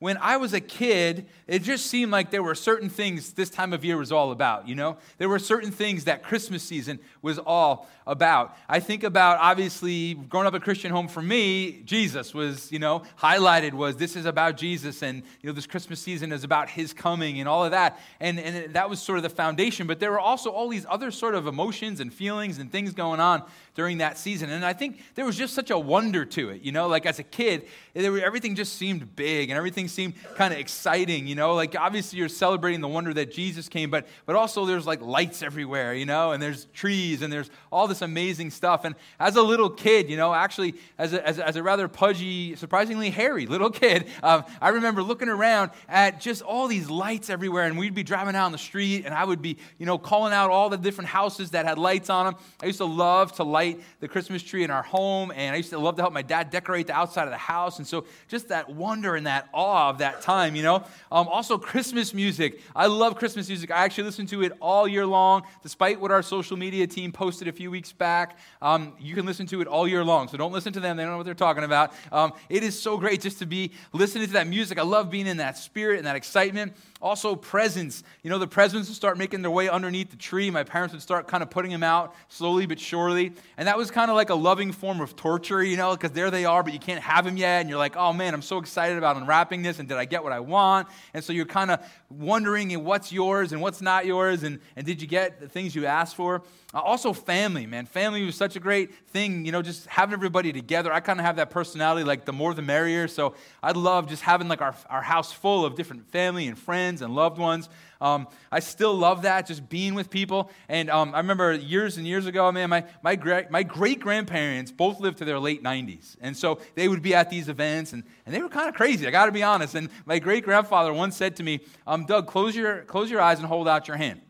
when I was a kid, it just seemed like there were certain things this time of year was all about, you know? There were certain things that Christmas season was all about. I think about, obviously, growing up a Christian home for me, Jesus was, you know, highlighted was this is about Jesus and, you know, this Christmas season is about his coming and all of that. And, and that was sort of the foundation. But there were also all these other sort of emotions and feelings and things going on during that season. And I think there was just such a wonder to it, you know? Like as a kid, everything just seemed big and everything seemed kind of exciting, you know? Like obviously you're celebrating the wonder that Jesus came, but, but also there's like lights everywhere, you know? And there's trees and there's all this amazing stuff. And as a little kid, you know, actually as a, as as a rather pudgy, surprisingly hairy little kid, um, I remember looking around at just all these lights everywhere. And we'd be driving down the street and I would be, you know, calling out all the different houses that had lights on them. I used to love to light the Christmas tree in our home. And I used to love to help my dad decorate the outside of the house. And so just that wonder and that awe of that time, you know. Um, also, Christmas music. I love Christmas music. I actually listen to it all year long, despite what our social media team posted a few weeks back. Um, you can listen to it all year long, so don't listen to them. They don't know what they're talking about. Um, it is so great just to be listening to that music. I love being in that spirit and that excitement. Also, presents. You know, the presents would start making their way underneath the tree. My parents would start kind of putting them out slowly but surely. And that was kind of like a loving form of torture, you know, because there they are, but you can't have them yet. And you're like, oh man, I'm so excited about unwrapping this. And did I get what I want? And so you're kind of wondering what's yours and what's not yours. And, and did you get the things you asked for? Uh, also, family, man. Family was such a great thing, you know, just having everybody together. I kind of have that personality, like the more the merrier. So I'd love just having like our, our house full of different family and friends and loved ones. Um, I still love that, just being with people. And um, I remember years and years ago, man, my, my, gra- my great grandparents both lived to their late 90s. And so they would be at these events, and, and they were kind of crazy, I got to be honest. And my great grandfather once said to me, um, Doug, close your, close your eyes and hold out your hand.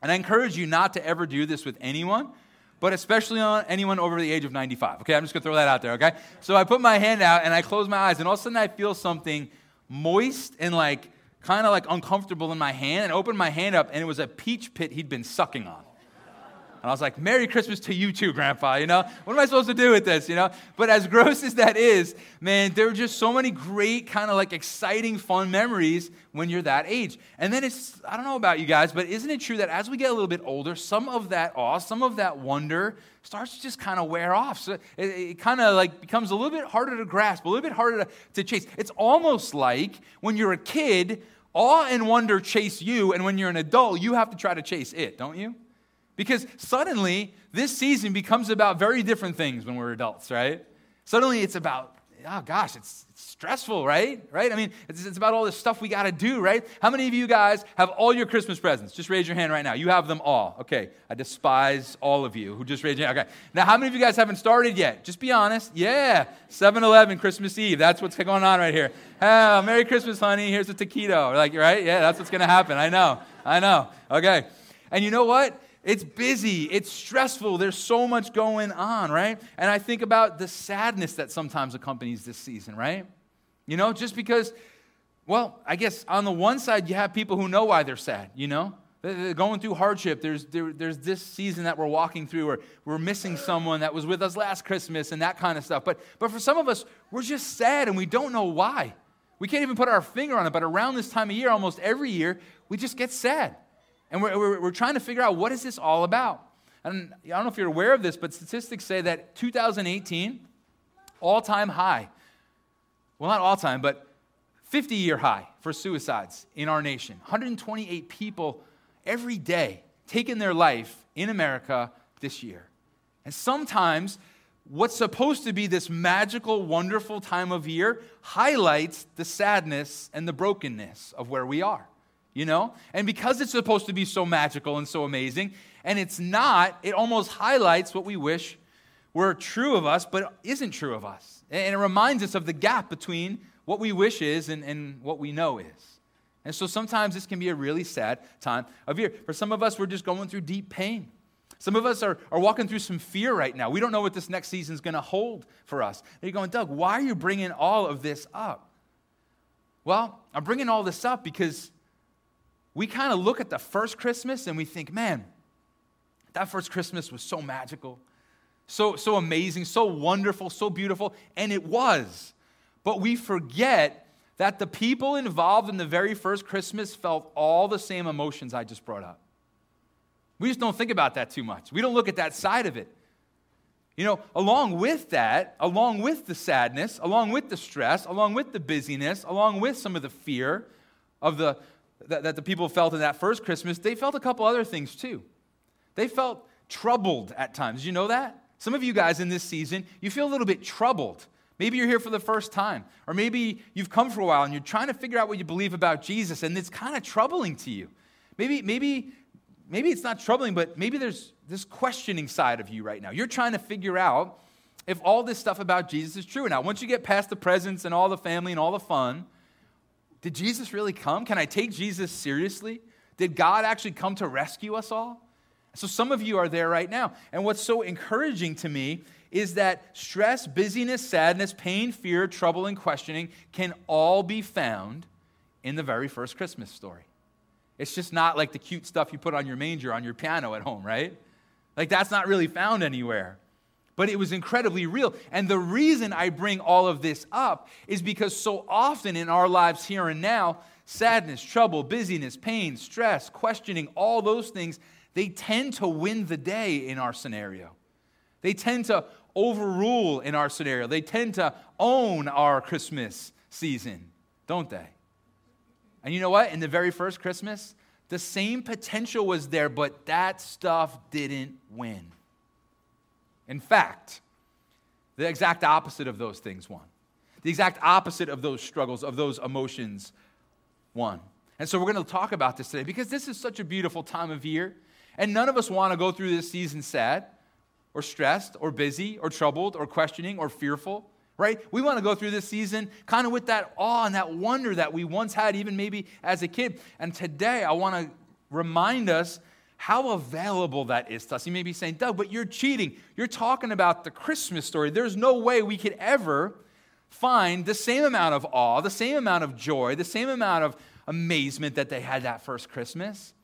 And I encourage you not to ever do this with anyone, but especially on anyone over the age of 95. Okay, I'm just gonna throw that out there, okay? So I put my hand out and I close my eyes, and all of a sudden I feel something moist and like kind of like uncomfortable in my hand, and opened my hand up, and it was a peach pit he'd been sucking on. And I was like, Merry Christmas to you too, Grandpa. You know, what am I supposed to do with this? You know, but as gross as that is, man, there are just so many great, kind of like exciting, fun memories when you're that age. And then it's, I don't know about you guys, but isn't it true that as we get a little bit older, some of that awe, some of that wonder starts to just kind of wear off. So it, it kind of like becomes a little bit harder to grasp, a little bit harder to, to chase. It's almost like when you're a kid, awe and wonder chase you, and when you're an adult, you have to try to chase it, don't you? Because suddenly, this season becomes about very different things when we're adults, right? Suddenly, it's about, oh gosh, it's, it's stressful, right? Right? I mean, it's, it's about all this stuff we got to do, right? How many of you guys have all your Christmas presents? Just raise your hand right now. You have them all. Okay. I despise all of you who just raised your hand. Okay. Now, how many of you guys haven't started yet? Just be honest. Yeah. 7 Eleven, Christmas Eve. That's what's going on right here. Oh, Merry Christmas, honey. Here's a taquito. Like, right? Yeah, that's what's going to happen. I know. I know. Okay. And you know what? It's busy, it's stressful, there's so much going on, right? And I think about the sadness that sometimes accompanies this season, right? You know, just because, well, I guess on the one side, you have people who know why they're sad, you know? They're going through hardship. There's, there, there's this season that we're walking through where we're missing someone that was with us last Christmas and that kind of stuff. But, but for some of us, we're just sad and we don't know why. We can't even put our finger on it, but around this time of year, almost every year, we just get sad. And we're, we're, we're trying to figure out what is this all about? And I don't know if you're aware of this, but statistics say that 2018, all time high, well, not all time, but 50 year high for suicides in our nation. 128 people every day taking their life in America this year. And sometimes what's supposed to be this magical, wonderful time of year highlights the sadness and the brokenness of where we are you know? And because it's supposed to be so magical and so amazing, and it's not, it almost highlights what we wish were true of us, but isn't true of us. And it reminds us of the gap between what we wish is and, and what we know is. And so sometimes this can be a really sad time of year. For some of us, we're just going through deep pain. Some of us are, are walking through some fear right now. We don't know what this next season is going to hold for us. And you're going, Doug, why are you bringing all of this up? Well, I'm bringing all this up because we kind of look at the first Christmas and we think, man, that first Christmas was so magical, so, so amazing, so wonderful, so beautiful. And it was. But we forget that the people involved in the very first Christmas felt all the same emotions I just brought up. We just don't think about that too much. We don't look at that side of it. You know, along with that, along with the sadness, along with the stress, along with the busyness, along with some of the fear of the, that, that the people felt in that first Christmas, they felt a couple other things too. They felt troubled at times. You know that? Some of you guys in this season, you feel a little bit troubled. Maybe you're here for the first time, or maybe you've come for a while and you're trying to figure out what you believe about Jesus, and it's kind of troubling to you. Maybe, maybe, maybe it's not troubling, but maybe there's this questioning side of you right now. You're trying to figure out if all this stuff about Jesus is true. Now, once you get past the presents and all the family and all the fun, did Jesus really come? Can I take Jesus seriously? Did God actually come to rescue us all? So, some of you are there right now. And what's so encouraging to me is that stress, busyness, sadness, pain, fear, trouble, and questioning can all be found in the very first Christmas story. It's just not like the cute stuff you put on your manger on your piano at home, right? Like that's not really found anywhere. But it was incredibly real. And the reason I bring all of this up is because so often in our lives here and now, sadness, trouble, busyness, pain, stress, questioning, all those things, they tend to win the day in our scenario. They tend to overrule in our scenario. They tend to own our Christmas season, don't they? And you know what? In the very first Christmas, the same potential was there, but that stuff didn't win. In fact, the exact opposite of those things won. The exact opposite of those struggles, of those emotions won. And so we're going to talk about this today because this is such a beautiful time of year. And none of us want to go through this season sad or stressed or busy or troubled or questioning or fearful, right? We want to go through this season kind of with that awe and that wonder that we once had, even maybe as a kid. And today I want to remind us how available that is to us. You may be saying, Doug, but you're cheating. You're talking about the Christmas story. There's no way we could ever find the same amount of awe, the same amount of joy, the same amount of amazement that they had that first Christmas.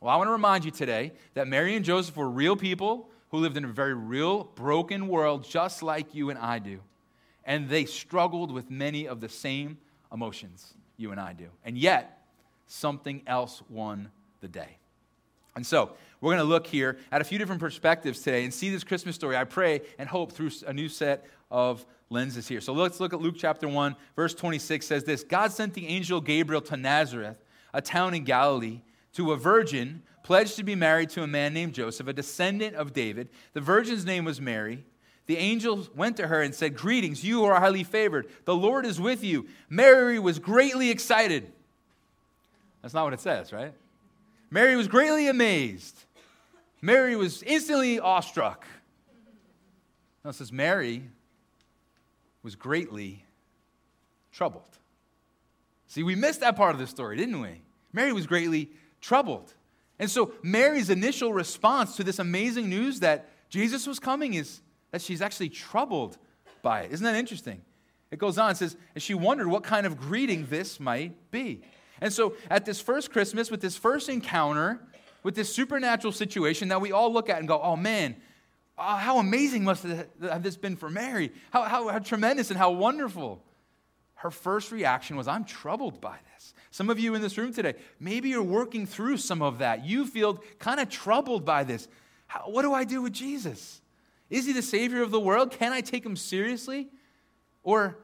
Well, I want to remind you today that Mary and Joseph were real people who lived in a very real, broken world, just like you and I do. And they struggled with many of the same emotions you and I do. And yet, something else won the day. And so, we're going to look here at a few different perspectives today and see this Christmas story, I pray and hope, through a new set of lenses here. So, let's look at Luke chapter 1, verse 26 says this God sent the angel Gabriel to Nazareth, a town in Galilee, to a virgin pledged to be married to a man named Joseph, a descendant of David. The virgin's name was Mary. The angel went to her and said, Greetings, you are highly favored. The Lord is with you. Mary was greatly excited. That's not what it says, right? Mary was greatly amazed. Mary was instantly awestruck. No, it says Mary was greatly troubled. See, we missed that part of the story, didn't we? Mary was greatly troubled. And so Mary's initial response to this amazing news that Jesus was coming is that she's actually troubled by it. Isn't that interesting? It goes on, says, and she wondered what kind of greeting this might be. And so at this first Christmas, with this first encounter, with this supernatural situation that we all look at and go, oh man, oh, how amazing must have this been for Mary? How, how, how tremendous and how wonderful. Her first reaction was, I'm troubled by this. Some of you in this room today, maybe you're working through some of that. You feel kind of troubled by this. How, what do I do with Jesus? Is he the Savior of the world? Can I take him seriously? Or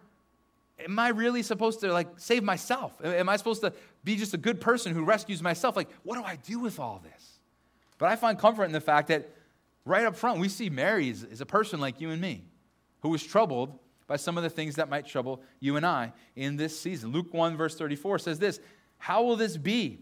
am I really supposed to like save myself? Am I supposed to be just a good person who rescues myself? Like, what do I do with all this? But I find comfort in the fact that right up front, we see Mary as, as a person like you and me who was troubled by some of the things that might trouble you and I in this season. Luke 1, verse 34 says this How will this be?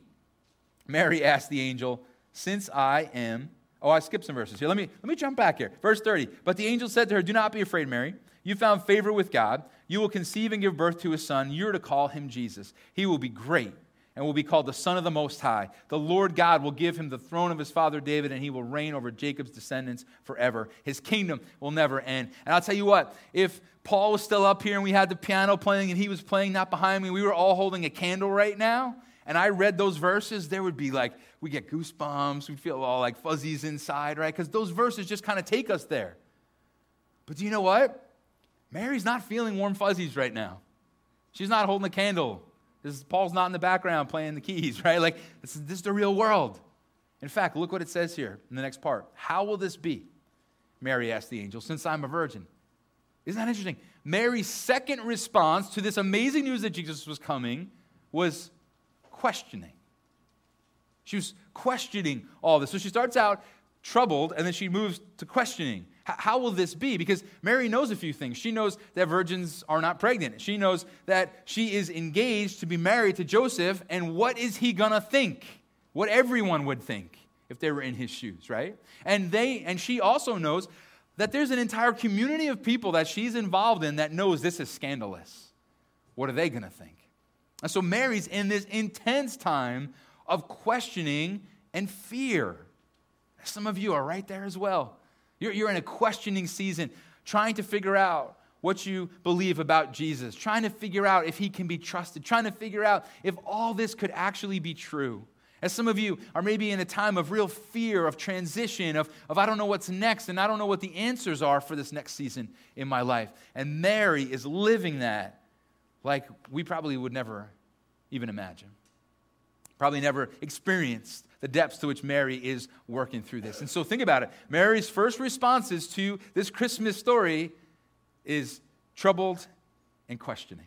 Mary asked the angel, Since I am. Oh, I skipped some verses here. Let me, let me jump back here. Verse 30. But the angel said to her, Do not be afraid, Mary. You found favor with God. You will conceive and give birth to a son. You're to call him Jesus. He will be great and will be called the Son of the Most High. The Lord God will give him the throne of his father David, and he will reign over Jacob's descendants forever. His kingdom will never end. And I'll tell you what, if Paul was still up here and we had the piano playing and he was playing that behind me, we were all holding a candle right now, and I read those verses, there would be like, we get goosebumps, we feel all like fuzzies inside, right? Because those verses just kind of take us there. But do you know what? Mary's not feeling warm fuzzies right now. She's not holding a candle. This, Paul's not in the background playing the keys, right? Like, this, this is the real world. In fact, look what it says here in the next part. How will this be? Mary asked the angel, since I'm a virgin. Isn't that interesting? Mary's second response to this amazing news that Jesus was coming was questioning. She was questioning all this. So she starts out troubled and then she moves to questioning. How will this be? Because Mary knows a few things. She knows that virgins are not pregnant. She knows that she is engaged to be married to Joseph, and what is he going to think? What everyone would think if they were in his shoes, right? And they and she also knows that there's an entire community of people that she's involved in that knows this is scandalous. What are they going to think? And so Mary's in this intense time of questioning and fear. Some of you are right there as well. You're, you're in a questioning season, trying to figure out what you believe about Jesus, trying to figure out if he can be trusted, trying to figure out if all this could actually be true. As some of you are maybe in a time of real fear, of transition, of, of I don't know what's next, and I don't know what the answers are for this next season in my life. And Mary is living that like we probably would never even imagine. Probably never experienced the depths to which Mary is working through this. And so think about it. Mary's first responses to this Christmas story is troubled and questioning.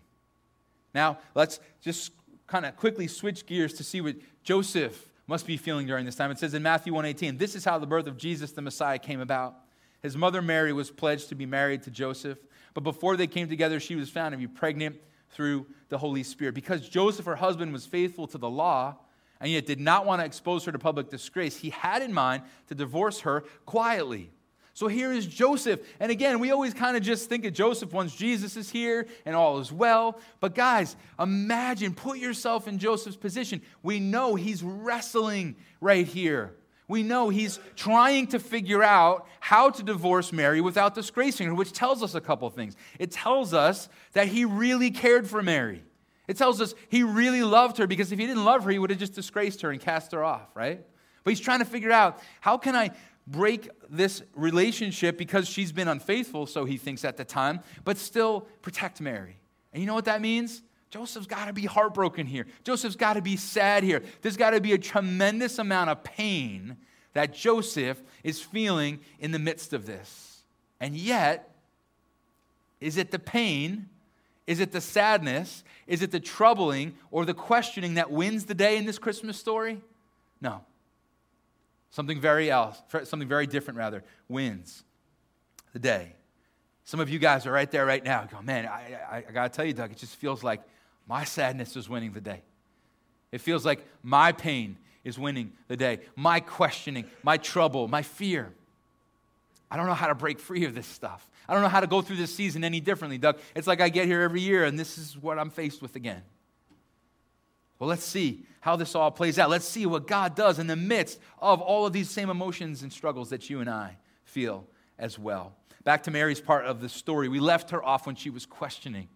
Now, let's just kind of quickly switch gears to see what Joseph must be feeling during this time. It says in Matthew 1:18, this is how the birth of Jesus the Messiah came about. His mother Mary was pledged to be married to Joseph, but before they came together, she was found to be pregnant through the Holy Spirit. Because Joseph, her husband, was faithful to the law and yet did not want to expose her to public disgrace, he had in mind to divorce her quietly. So here is Joseph. And again, we always kind of just think of Joseph once Jesus is here and all is well. But guys, imagine, put yourself in Joseph's position. We know he's wrestling right here. We know he's trying to figure out how to divorce Mary without disgracing her, which tells us a couple things. It tells us that he really cared for Mary. It tells us he really loved her because if he didn't love her, he would have just disgraced her and cast her off, right? But he's trying to figure out how can I break this relationship because she's been unfaithful, so he thinks at the time, but still protect Mary. And you know what that means? Joseph's got to be heartbroken here. Joseph's got to be sad here. There's got to be a tremendous amount of pain that Joseph is feeling in the midst of this. And yet, is it the pain? Is it the sadness? Is it the troubling or the questioning that wins the day in this Christmas story? No. Something very else, something very different rather, wins the day. Some of you guys are right there right now. Go, man, I, I, I got to tell you, Doug, it just feels like my sadness is winning the day. It feels like my pain is winning the day. My questioning, my trouble, my fear. I don't know how to break free of this stuff. I don't know how to go through this season any differently, Doug. It's like I get here every year and this is what I'm faced with again. Well, let's see how this all plays out. Let's see what God does in the midst of all of these same emotions and struggles that you and I feel as well. Back to Mary's part of the story. We left her off when she was questioning.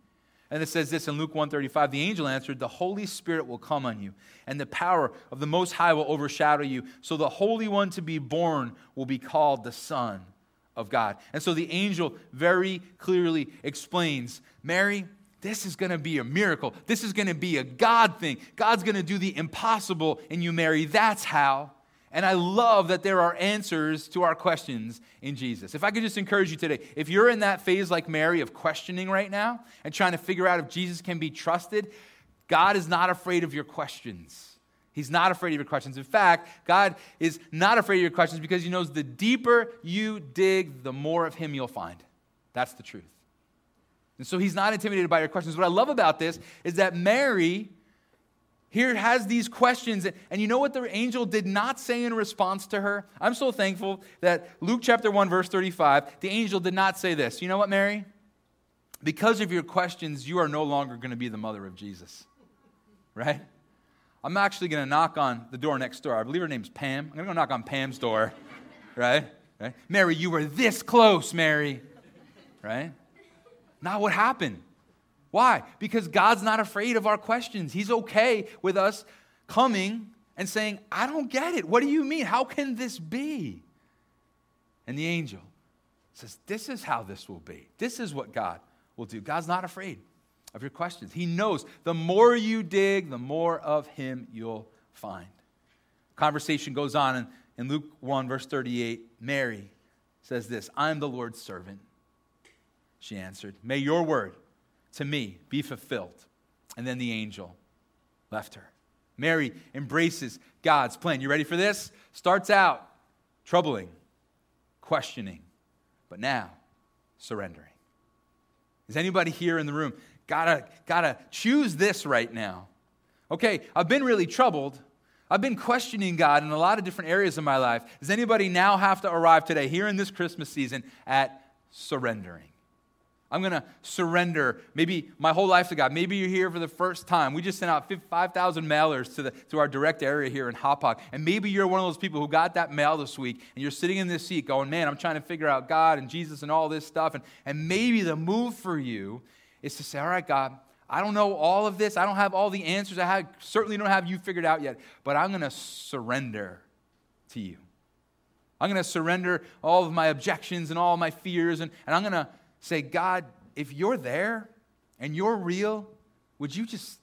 And it says this in Luke 135, the angel answered, "The Holy Spirit will come on you, and the power of the Most High will overshadow you. So the Holy One to be born will be called the Son of God." And so the angel very clearly explains, "Mary, this is going to be a miracle. This is going to be a God thing. God's going to do the impossible in you, Mary. That's how." And I love that there are answers to our questions in Jesus. If I could just encourage you today, if you're in that phase like Mary of questioning right now and trying to figure out if Jesus can be trusted, God is not afraid of your questions. He's not afraid of your questions. In fact, God is not afraid of your questions because He knows the deeper you dig, the more of Him you'll find. That's the truth. And so He's not intimidated by your questions. What I love about this is that Mary here has these questions. And you know what the angel did not say in response to her? I'm so thankful that Luke chapter 1, verse 35, the angel did not say this. You know what, Mary? Because of your questions, you are no longer going to be the mother of Jesus. Right? I'm actually going to knock on the door next door. I believe her name's Pam. I'm going to go knock on Pam's door. Right? right? Mary, you were this close, Mary. Right? Now, what happened? Why? Because God's not afraid of our questions. He's okay with us coming and saying, I don't get it. What do you mean? How can this be? And the angel says, This is how this will be. This is what God will do. God's not afraid of your questions. He knows the more you dig, the more of him you'll find. Conversation goes on in, in Luke 1, verse 38. Mary says this I'm the Lord's servant. She answered, May your word to me be fulfilled. And then the angel left her. Mary embraces God's plan. You ready for this? Starts out troubling, questioning, but now surrendering. Is anybody here in the room gotta gotta choose this right now? Okay, I've been really troubled. I've been questioning God in a lot of different areas of my life. Does anybody now have to arrive today, here in this Christmas season, at surrendering? I'm going to surrender maybe my whole life to God. Maybe you're here for the first time. We just sent out 5,000 mailers to, the, to our direct area here in Hauppauge. And maybe you're one of those people who got that mail this week and you're sitting in this seat going, man, I'm trying to figure out God and Jesus and all this stuff. And, and maybe the move for you is to say, all right, God, I don't know all of this. I don't have all the answers. I have, certainly don't have you figured out yet. But I'm going to surrender to you. I'm going to surrender all of my objections and all my fears. And, and I'm going to say, God, if you're there and you're real, would you just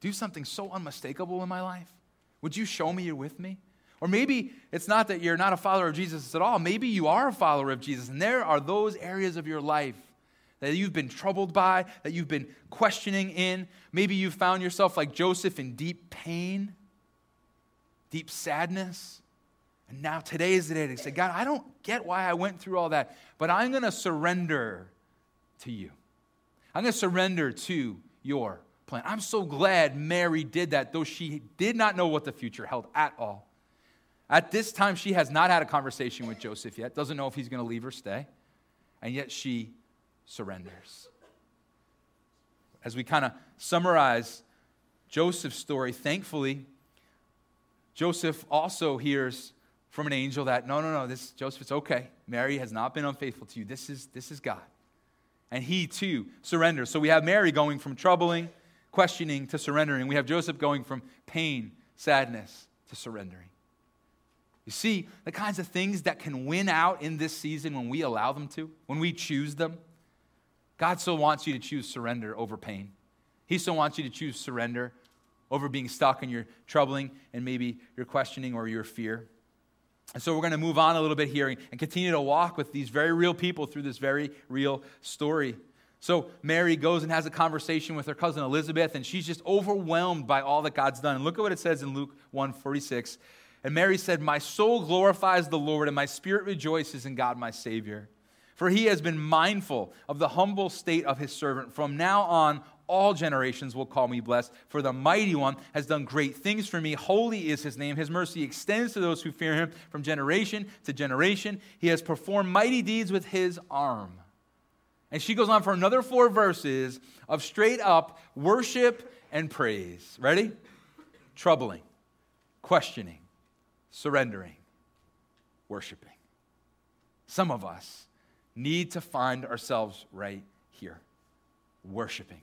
do something so unmistakable in my life? Would you show me you're with me? Or maybe it's not that you're not a follower of Jesus at all. Maybe you are a follower of Jesus, and there are those areas of your life that you've been troubled by, that you've been questioning in. Maybe you've found yourself like Joseph in deep pain, deep sadness. And now today is the day to say, God, I don't get why I went through all that, but I'm going to surrender to you. I'm going to surrender to your plan. I'm so glad Mary did that, though she did not know what the future held at all. At this time, she has not had a conversation with Joseph yet, doesn't know if he's going to leave or stay, and yet she surrenders. As we kind of summarize Joseph's story, thankfully, Joseph also hears from an angel that no, no, no, this Joseph, it's okay. Mary has not been unfaithful to you. This is this is God. And he too surrenders. So we have Mary going from troubling, questioning to surrendering. We have Joseph going from pain, sadness to surrendering. You see, the kinds of things that can win out in this season when we allow them to, when we choose them. God still wants you to choose surrender over pain. He still wants you to choose surrender over being stuck in your troubling and maybe your questioning or your fear. And so we're going to move on a little bit here and continue to walk with these very real people through this very real story. So Mary goes and has a conversation with her cousin Elizabeth, and she's just overwhelmed by all that God's done. And look at what it says in Luke 1 46. And Mary said, My soul glorifies the Lord, and my spirit rejoices in God my Savior. For he has been mindful of the humble state of his servant. From now on, all generations will call me blessed. For the mighty one has done great things for me. Holy is his name. His mercy extends to those who fear him from generation to generation. He has performed mighty deeds with his arm. And she goes on for another four verses of straight up worship and praise. Ready? Troubling, questioning, surrendering, worshiping. Some of us need to find ourselves right here, worshiping.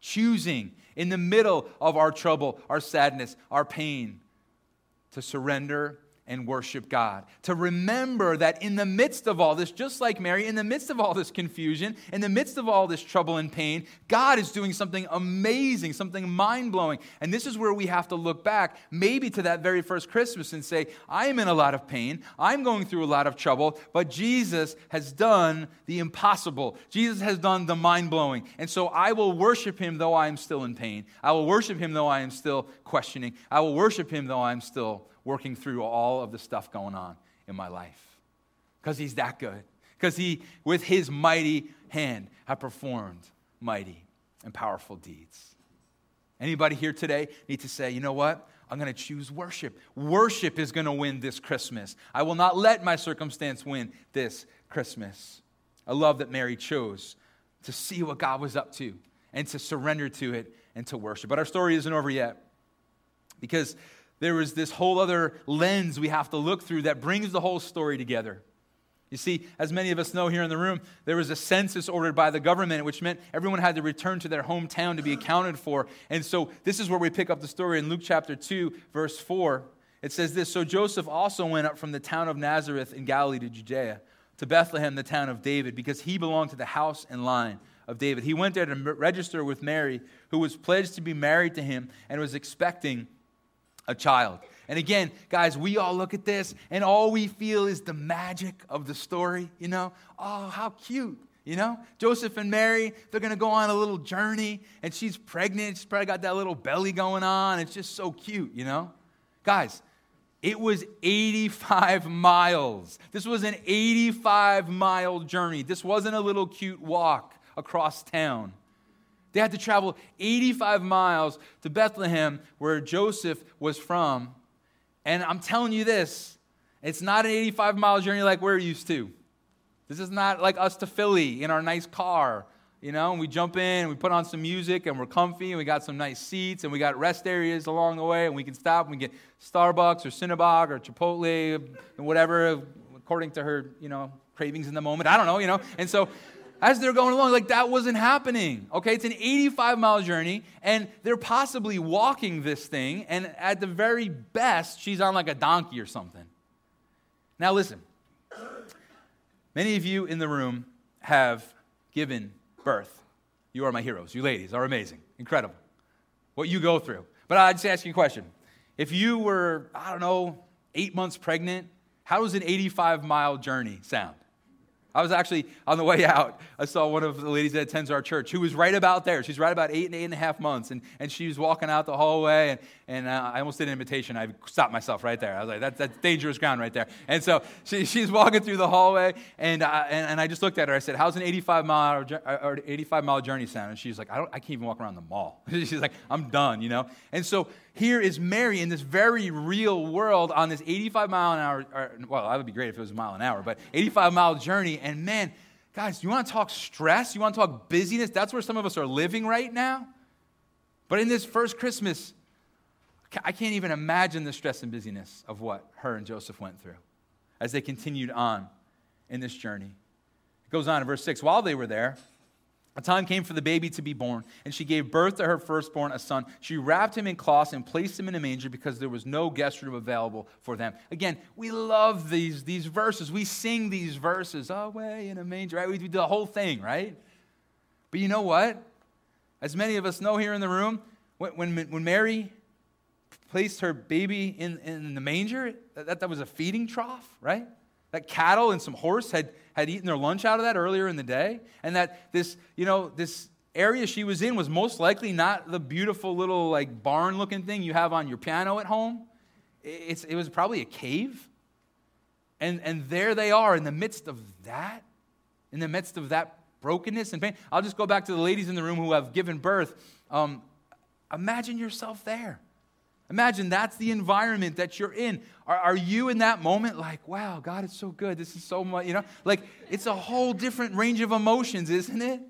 Choosing in the middle of our trouble, our sadness, our pain to surrender and worship God. To remember that in the midst of all this, just like Mary, in the midst of all this confusion, in the midst of all this trouble and pain, God is doing something amazing, something mind blowing. And this is where we have to look back, maybe to that very first Christmas, and say, I am in a lot of pain, I'm going through a lot of trouble, but Jesus has done the impossible. Jesus has done the mind blowing. And so I will worship him though I am still in pain. I will worship him though I am still questioning. I will worship him though I am still working through all of the stuff going on in my life. Because he's that good. Because he, with his mighty hand, have performed mighty and powerful deeds. Anybody here today need to say, you know what? I'm going to choose worship. Worship is going to win this Christmas. I will not let my circumstance win this Christmas. I love that Mary chose to see what God was up to and to surrender to it and to worship. But our story isn't over yet because there is this whole other lens we have to look through that brings the whole story together. You see, as many of us know here in the room, there was a census ordered by the government, which meant everyone had to return to their hometown to be accounted for. And so this is where we pick up the story in Luke chapter 2, verse 4. It says this So Joseph also went up from the town of Nazareth in Galilee to Judea, to Bethlehem, the town of David, because he belonged to the house and line of David. He went there to register with Mary, who was pledged to be married to him and was expecting a child. And again, guys, we all look at this and all we feel is the magic of the story, you know? Oh, how cute. You know, Joseph and Mary, they're going to go on a little journey, and she's pregnant. She's probably got that little belly going on. It's just so cute, you know? Guys, it was 85 miles. This was an 85 mile journey. This wasn't a little cute walk across town. They had to travel 85 miles to Bethlehem, where Joseph was from. And I'm telling you this it's not an 85 mile journey like we're used to. This is not like us to Philly in our nice car, you know, and we jump in, and we put on some music, and we're comfy, and we got some nice seats, and we got rest areas along the way, and we can stop and we get Starbucks or Cinnabon or Chipotle and whatever, according to her, you know, cravings in the moment. I don't know, you know. And so as they're going along, like that wasn't happening. Okay, it's an 85 mile journey, and they're possibly walking this thing, and at the very best, she's on like a donkey or something. Now, listen, many of you in the room have given birth. You are my heroes. You ladies are amazing, incredible. What you go through. But I'd just ask you a question. If you were, I don't know, eight months pregnant, how does an 85 mile journey sound? I was actually on the way out. I saw one of the ladies that attends our church who was right about there. She's right about eight and eight and a half months. And, and she was walking out the hallway, and, and uh, I almost did an invitation. I stopped myself right there. I was like, that's, that's dangerous ground right there. And so she, she's walking through the hallway, and, uh, and, and, I just looked at her. I said, How's an 85 mile, or 85 mile journey sound? And she's like, I, don't, I can't even walk around the mall. she's like, I'm done, you know? And so here is Mary in this very real world on this 85 mile an hour, or, well, that would be great if it was a mile an hour, but 85 mile journey. And man, guys, you want to talk stress? You want to talk busyness? That's where some of us are living right now. But in this first Christmas, I can't even imagine the stress and busyness of what her and Joseph went through as they continued on in this journey. It goes on in verse 6 while they were there, a time came for the baby to be born, and she gave birth to her firstborn, a son. She wrapped him in cloths and placed him in a manger because there was no guest room available for them. Again, we love these, these verses. We sing these verses, away in a manger, right? We do the whole thing, right? But you know what? As many of us know here in the room, when, when, when Mary placed her baby in, in the manger, that, that was a feeding trough, right? That cattle and some horse had had eaten their lunch out of that earlier in the day, and that this, you know, this area she was in was most likely not the beautiful little like barn looking thing you have on your piano at home. It's, it was probably a cave. And, and there they are in the midst of that, in the midst of that brokenness and pain. I'll just go back to the ladies in the room who have given birth. Um, imagine yourself there. Imagine that's the environment that you're in. Are, are, you in that moment like, wow, God, it's so good. This is so much, you know? Like, it's a whole different range of emotions, isn't it?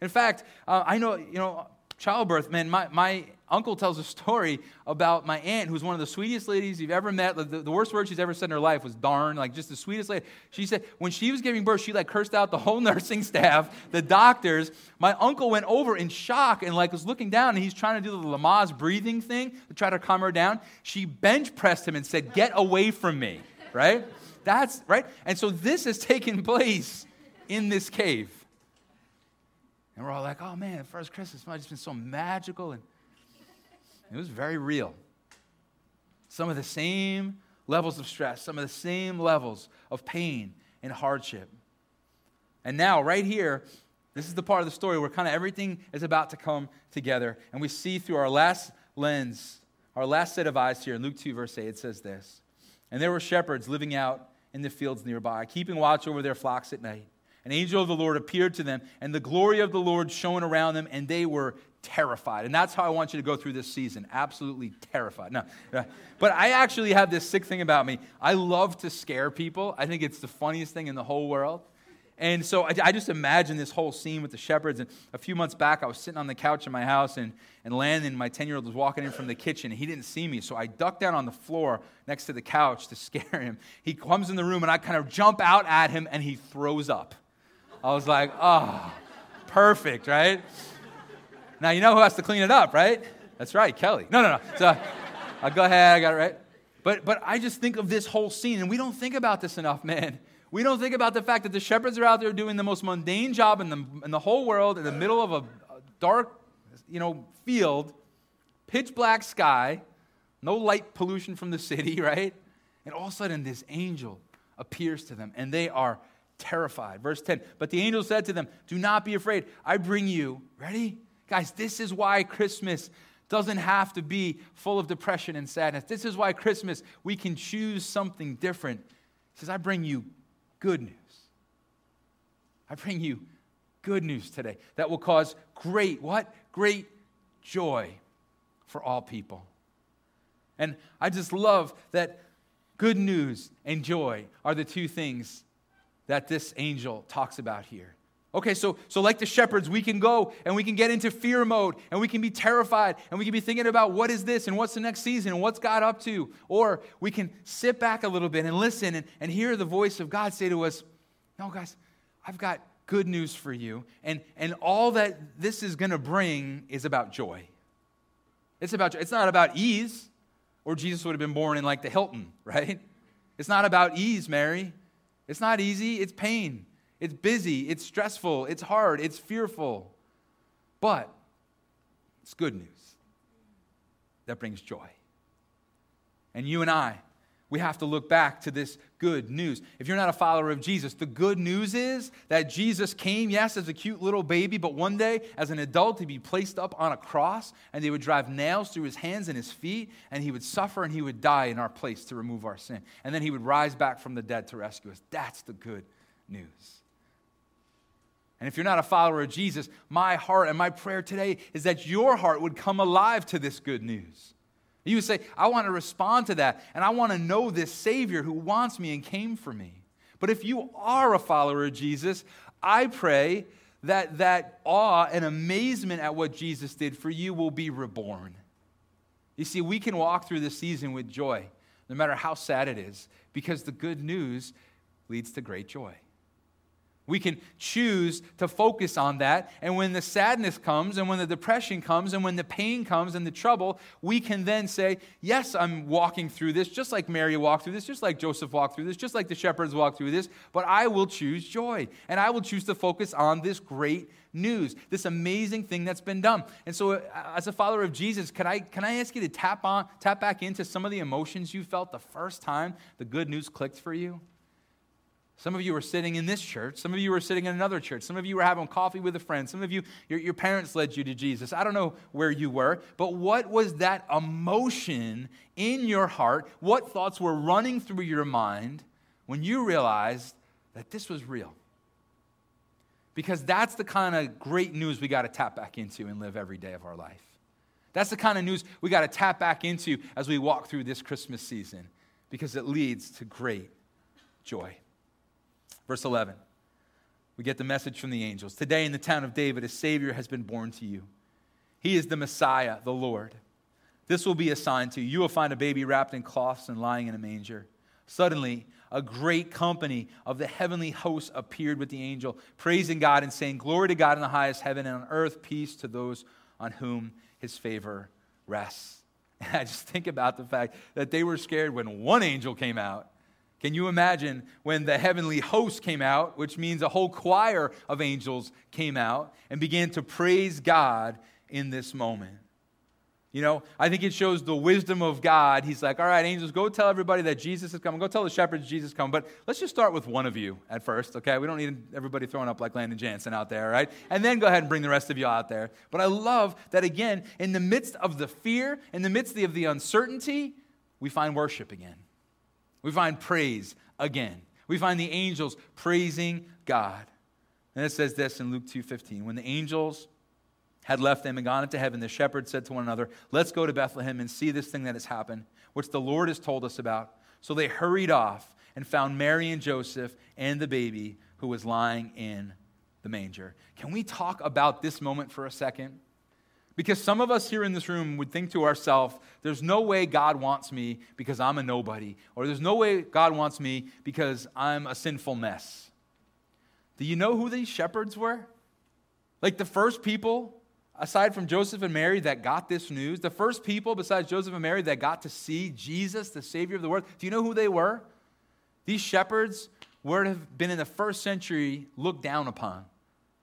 In fact, uh, I know, you know, childbirth, man, my, my uncle tells a story about my aunt, who's one of the sweetest ladies you've ever met. The, the, worst word she's ever said in her life was darn, like just the sweetest lady. She said when she was giving birth, she like cursed out the whole nursing staff, the doctors. My uncle went over in shock and like was looking down, and he's trying to do the Lamaze breathing thing to try to calm her down. She bench pressed him and said, "Get away from me!" Right? That's right. And so this has taken place in this cave. And we're all like, oh man, first Christmas might have been so magical. And it was very real. Some of the same levels of stress, some of the same levels of pain and hardship. And now, right here, this is the part of the story where kind of everything is about to come together. And we see through our last lens, our last set of eyes here in Luke 2, verse 8, it says this And there were shepherds living out in the fields nearby, keeping watch over their flocks at night an angel of the Lord appeared to them, and the glory of the Lord shone around them, and they were terrified. And that's how I want you to go through this season absolutely terrified. No, but I actually have this sick thing about me. I love to scare people, I think it's the funniest thing in the whole world. And so I, I, just imagine this whole scene with the shepherds. And a few months back, I was sitting on the couch in my house, and, and Landon, my 10 year old, was walking in from the kitchen. And he didn't see me. So I ducked down on the floor next to the couch to scare him. He comes in the room, and I kind of jump out at him, and he throws up. I was like, oh, perfect, right? Now you know who has to clean it up, right? That's right, Kelly. No, no, no. So I'll go ahead, I got it right. But, but I just think of this whole scene, and we don't think about this enough, man. We don't think about the fact that the shepherds are out there doing the most mundane job in the, in the whole world in the middle of a dark you know, field, pitch black sky, no light pollution from the city, right? And all of a sudden, this angel appears to them, and they are terrified. Verse 10 But the angel said to them, Do not be afraid. I bring you, ready? Guys, this is why Christmas doesn't have to be full of depression and sadness. This is why Christmas, we can choose something different. He says, I bring you good news. I bring you good news today that will cause great, what? Great joy for all people. And I just love that good news and joy are the two things that this angel talks about here. Okay, so, so like the shepherds, we can go and we can get into fear mode and we can be terrified and we can be thinking about what is this and what's the next season and what's God up to. Or we can sit back a little bit and listen and, and hear the voice of God say to us, No, guys, I've got good news for you. And, and all that this is going to bring is about joy. It's, about, it's not about ease, or Jesus would have been born in like the Hilton, right? It's not about ease, Mary. It's not easy, it's pain. It's busy, it's stressful, it's hard, it's fearful. But it's good news that brings joy. And you and I, we have to look back to this good news. If you're not a follower of Jesus, the good news is that Jesus came, yes, as a cute little baby, but one day, as an adult, he'd be placed up on a cross and they would drive nails through his hands and his feet, and he would suffer and he would die in our place to remove our sin. And then he would rise back from the dead to rescue us. That's the good news. And if you're not a follower of Jesus, my heart and my prayer today is that your heart would come alive to this good news. You would say, I want to respond to that, and I want to know this Savior who wants me and came for me. But if you are a follower of Jesus, I pray that that awe and amazement at what Jesus did for you will be reborn. You see, we can walk through this season with joy, no matter how sad it is, because the good news leads to great joy. We can choose to focus on that. And when the sadness comes, and when the depression comes, and when the pain comes, and the trouble, we can then say, Yes, I'm walking through this, just like Mary walked through this, just like Joseph walked through this, just like the shepherds walked through this, but I will choose joy. And I will choose to focus on this great news, this amazing thing that's been done. And so, uh, as a follower of Jesus, can I, can I ask you to tap, on, tap back into some of the emotions you felt the first time the good news clicked for you? Some of you were sitting in this church. Some of you were sitting in another church. Some of you were having coffee with a friend. Some of you, your, your, parents led you to Jesus. I don't know where you were, but what was that emotion in your heart? What thoughts were running through your mind when you realized that this was real? Because that's the kind of great news we got to tap back into and live every day of our life. That's the kind of news we got to tap back into as we walk through this Christmas season because it leads to great joy. Verse 11, we get the message from the angels. Today in the town of David, a Savior has been born to you. He is the Messiah, the Lord. This will be a sign to you. You will find a baby wrapped in cloths and lying in a manger. Suddenly, a great company of the heavenly hosts appeared with the angel, praising God and saying, Glory to God in the highest heaven, and on earth peace to those on whom his favor rests. And I just think about the fact that they were scared when one angel came out can you imagine when the heavenly host came out, which means a whole choir of angels came out and began to praise God in this moment? You know, I think it shows the wisdom of God. He's like, all right, angels, go tell everybody that Jesus is coming. Go tell the shepherds Jesus is coming. But let's just start with one of you at first, okay? We don't need everybody throwing up like Landon Jansen out there, right? And then go ahead and bring the rest of you out there. But I love that, again, in the midst of the fear, in the midst of the uncertainty, we find worship again. We find praise again. We find the angels praising God. And it says this in Luke 2:15. When the angels had left them and gone into heaven, the shepherds said to one another, Let's go to Bethlehem and see this thing that has happened, which the Lord has told us about. So they hurried off and found Mary and Joseph and the baby who was lying in the manger. Can we talk about this moment for a second? Because some of us here in this room would think to ourselves, there's no way God wants me because I'm a nobody, or there's no way God wants me because I'm a sinful mess. Do you know who these shepherds were? Like the first people, aside from Joseph and Mary, that got this news, the first people besides Joseph and Mary that got to see Jesus, the Savior of the world, do you know who they were? These shepherds would have been in the first century looked down upon.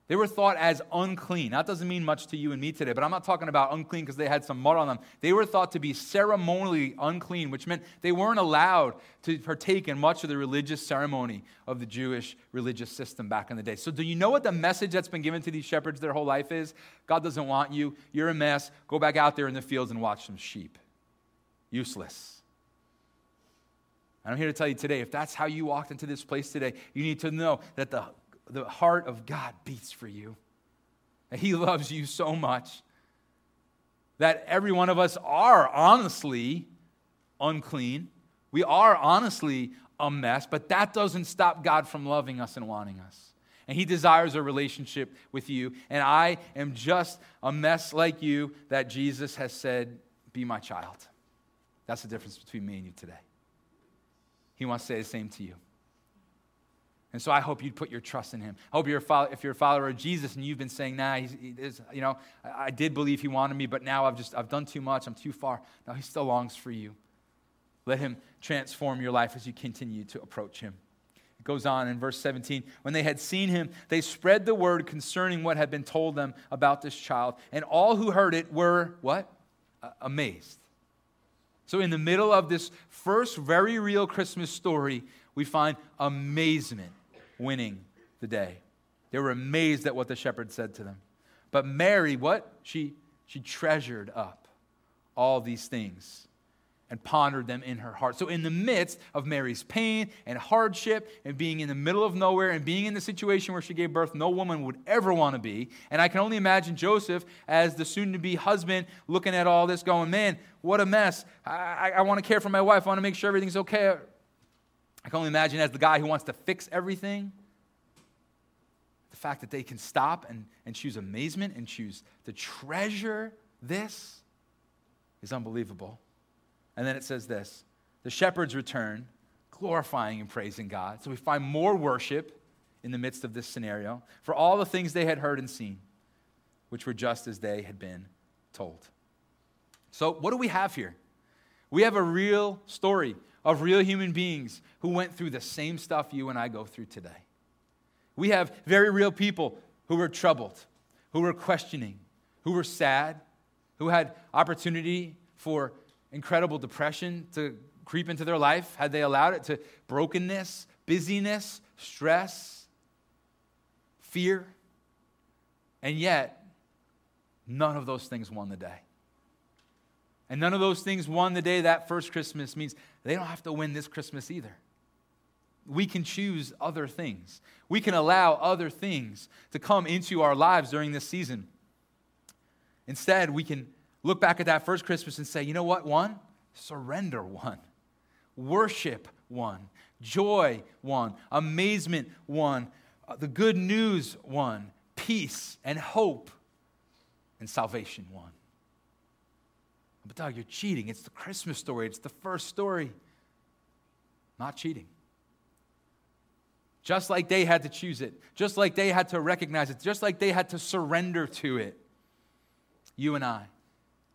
They were thought as unclean. That doesn't mean much to you and me today, but I'm not talking about unclean because they had some mud on them. They were thought to be ceremonially unclean, which meant they weren't allowed to partake in much of the religious ceremony of the Jewish religious system back in the day. So, do you know what the message that's been given to these shepherds their whole life is? God doesn't want you. You're a mess. Go back out there in the fields and watch some sheep. Useless. And I'm here to tell you today if that's how you walked into this place today, you need to know that the the heart of God beats for you. He loves you so much that every one of us are honestly unclean. We are honestly a mess, but that doesn't stop God from loving us and wanting us. And He desires a relationship with you. And I am just a mess like you that Jesus has said, Be my child. That's the difference between me and you today. He wants to say the same to you. And so I hope you'd put your trust in him. I hope you're follow, if you're a follower of Jesus and you've been saying, nah, he's, he is, you know, I, I, did believe he wanted me, but now I've just, I've done too much. I'm too far. No, he still longs for you. Let him transform your life as you continue to approach him. It goes on in verse 17. When they had seen him, they spread the word concerning what had been told them about this child. And all who heard it were, what? Amazed. So, in the middle of this first very real Christmas story, we find amazement winning the day. They were amazed at what the shepherd said to them. But Mary, what? She, she treasured up all these things and pondered them in her heart. So, in the midst of Mary's pain and hardship and being in the middle of nowhere and being in the situation where she gave birth no woman would ever want to be, and I can only imagine Joseph as the soon to be husband looking at all this, going, Man, what a mess. I, I, I want to care for my wife. I want to make sure everything's okay. I can only imagine as the guy who wants to fix everything, the fact that they can stop and, and choose amazement and choose to treasure this is unbelievable. And then it says this the shepherds return, glorifying and praising God. So we find more worship in the midst of this scenario for all the things they had heard and seen, which were just as they had been told. So, what do we have here? We have a real story of real human beings who went through the same stuff you and I go through today. We have very real people who were troubled, who were questioning, who were sad, who had opportunity for incredible depression to creep into their life had they allowed it to brokenness, busyness, stress, fear. And yet, none of those things won the day. And none of those things won the day that first Christmas means they don't have to win this Christmas either. We can choose other things. We can allow other things to come into our lives during this season. Instead, we can look back at that first Christmas and say, you know what? One, surrender one, worship one, joy one, amazement one, uh, the good news one, peace and hope and salvation one. But, Doug, you're cheating. It's the Christmas story, it's the first story. Not cheating. Just like they had to choose it, just like they had to recognize it, just like they had to surrender to it, you and I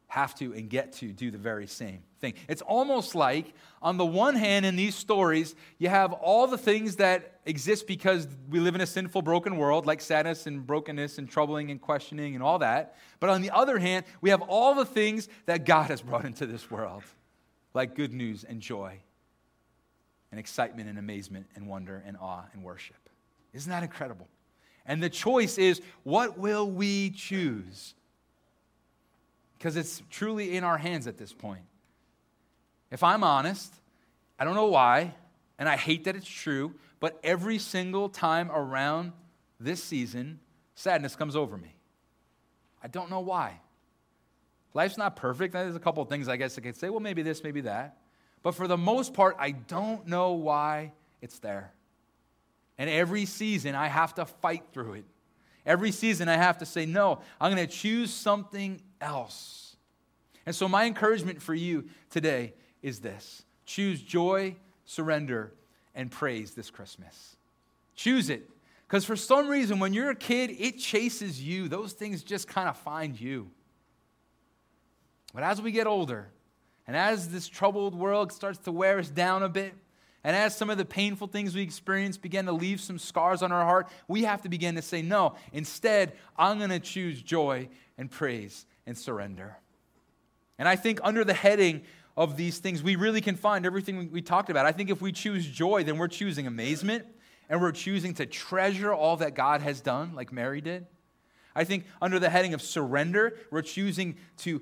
have to and get to do the very same thing. It's almost like, on the one hand, in these stories, you have all the things that exist because we live in a sinful, broken world, like sadness and brokenness and troubling and questioning and all that. But on the other hand, we have all the things that God has brought into this world, like good news and joy and excitement and amazement and wonder and awe and worship. Isn't that incredible? And the choice is what will we choose? Because it's truly in our hands at this point. If I'm honest, I don't know why, and I hate that it's true, but every single time around this season, sadness comes over me. I don't know why. Life's not perfect. There's a couple of things I guess I could say, well, maybe this, maybe that. But for the most part, I don't know why it's there. And every season, I have to fight through it. Every season, I have to say, no, I'm going to choose something else. And so, my encouragement for you today is this choose joy, surrender, and praise this Christmas. Choose it. Because for some reason, when you're a kid, it chases you. Those things just kind of find you. But as we get older, and as this troubled world starts to wear us down a bit, And as some of the painful things we experience begin to leave some scars on our heart, we have to begin to say, no, instead, I'm going to choose joy and praise and surrender. And I think under the heading of these things, we really can find everything we talked about. I think if we choose joy, then we're choosing amazement and we're choosing to treasure all that God has done, like Mary did. I think under the heading of surrender, we're choosing to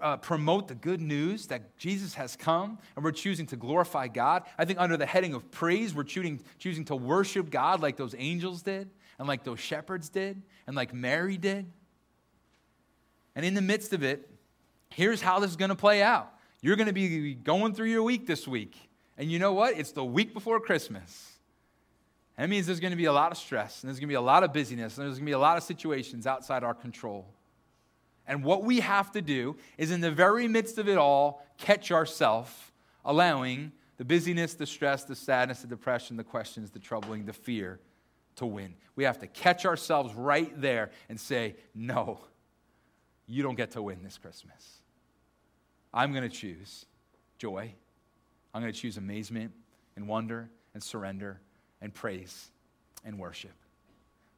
uh, promote the good news that Jesus has come, and we're choosing to glorify God. I think under the heading of praise, we're choosing, choosing to worship God like those angels did, and like those shepherds did, and like Mary did. And in the midst of it, here's how this is going to play out. You're going to be going through your week this week. And you know what? It's the week before Christmas. That means there's going to be a lot of stress, and there's going to be a lot of busyness, and there's going to be a lot of situations outside our control. And what we have to do is, in the very midst of it all, catch ourselves, allowing the busyness, the stress, the sadness, the depression, the questions, the troubling, the fear to win. We have to catch ourselves right there and say, No, you don't get to win this Christmas. I'm going to choose joy. I'm going to choose amazement and wonder and surrender and praise and worship.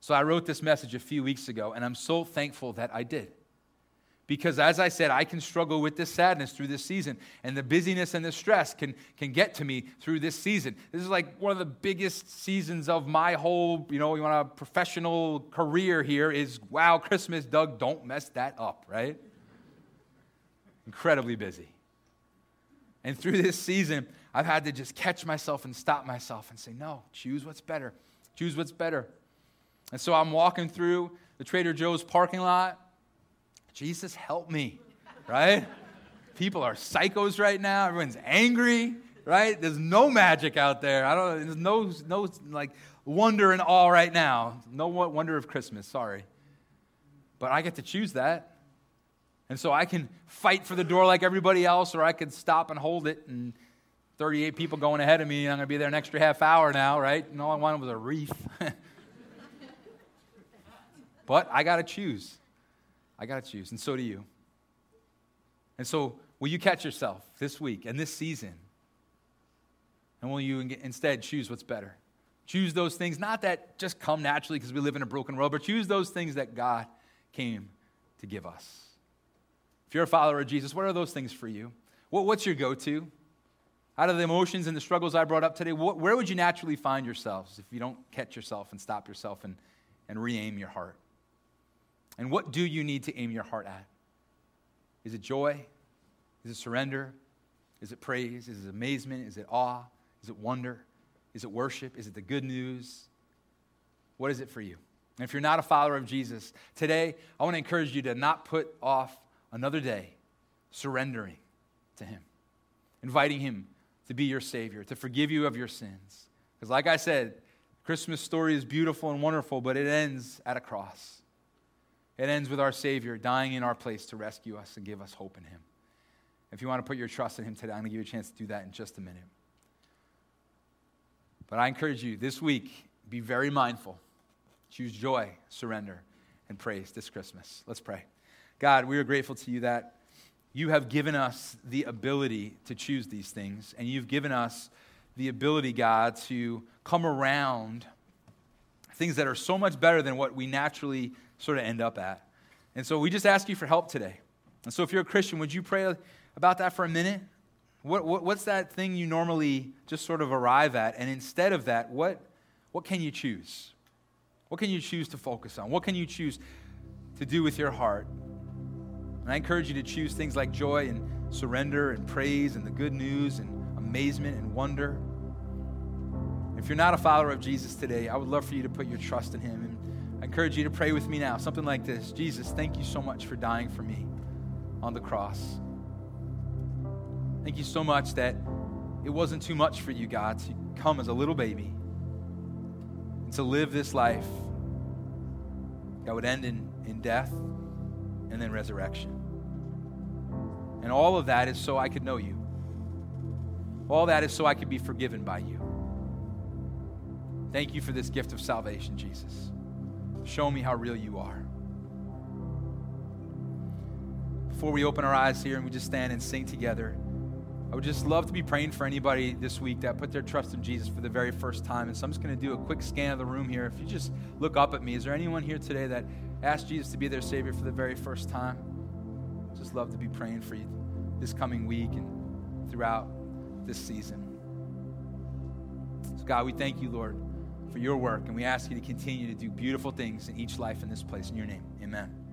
So I wrote this message a few weeks ago, and I'm so thankful that I did. Because as I said, I can struggle with this sadness through this season, and the busyness and the stress can, can get to me through this season. This is like one of the biggest seasons of my whole, you know, you want a professional career here is wow, Christmas, Doug, don't mess that up, right? Incredibly busy. And through this season, I've had to just catch myself and stop myself and say, no, choose what's better. Choose what's better. And so I'm walking through the Trader Joe's parking lot. Jesus, help me, right? People are psychos right now. Everyone's angry, right? There's no magic out there. I don't. There's no no like wonder and awe right now. No wonder of Christmas. Sorry, but I get to choose that, and so I can fight for the door like everybody else, or I can stop and hold it and 38 people going ahead of me, and I'm going to be there an extra half hour now, right? And all I wanted was a wreath. but I got to choose. I got to choose, and so do you. And so, will you catch yourself this week and this season? And will you instead choose what's better? Choose those things, not that just come naturally because we live in a broken world, but choose those things that God came to give us. If you're a follower of Jesus, what are those things for you? what's your go to? Out of the emotions and the struggles I brought up today, where would you naturally find yourselves if you don't catch yourself and stop yourself and, and re aim your heart? And what do you need to aim your heart at? Is it joy? Is it surrender? Is it praise? Is it amazement? Is it awe? Is it wonder? Is it worship? Is it the good news? What is it for you? And if you're not a follower of Jesus, today I want to encourage you to not put off another day surrendering to Him, inviting Him to be your Savior, to forgive you of your sins. Because, like I said, Christmas story is beautiful and wonderful, but it ends at a cross. It ends with our Savior dying in our place to rescue us and give us hope in Him. If you want to put your trust in Him today, I'm going to give you a chance to do that in just a minute. But I encourage you this week, be very mindful. Choose joy, surrender, and praise this Christmas. Let's pray. God, we are grateful to you that you have given us the ability to choose these things, and you've given us the ability, God, to come around things that are so much better than what we naturally sort of end up at. And so we just ask you for help today. And so if you're a Christian, would you pray about that for a minute? What, what, what's that thing you normally just sort of arrive at? And instead of that, what, what can you choose? What can you choose to focus on? What can you choose to do with your heart? And I encourage you to choose things like joy and surrender and praise and the good news and amazement and wonder. If you're not a follower of Jesus today, I would love for you to put your trust in him. And I encourage you to pray with me now, something like this Jesus, thank you so much for dying for me on the cross. Thank you so much that it wasn't too much for you, God, to come as a little baby and to live this life that would end in, in death and then resurrection. And all of that is so I could know you. All that is so I could be forgiven by you. Thank you for this gift of salvation, Jesus. Show me how real you are. Before we open our eyes here and we just stand and sing together, I would just love to be praying for anybody this week that put their trust in Jesus for the very first time. And so I'm just going to do a quick scan of the room here. If you just look up at me, is there anyone here today that asked Jesus to be their Savior for the very first time? Just love to be praying for you this coming week and throughout this season. So, God, we thank you, Lord, for your work, and we ask you to continue to do beautiful things in each life in this place. In your name, amen.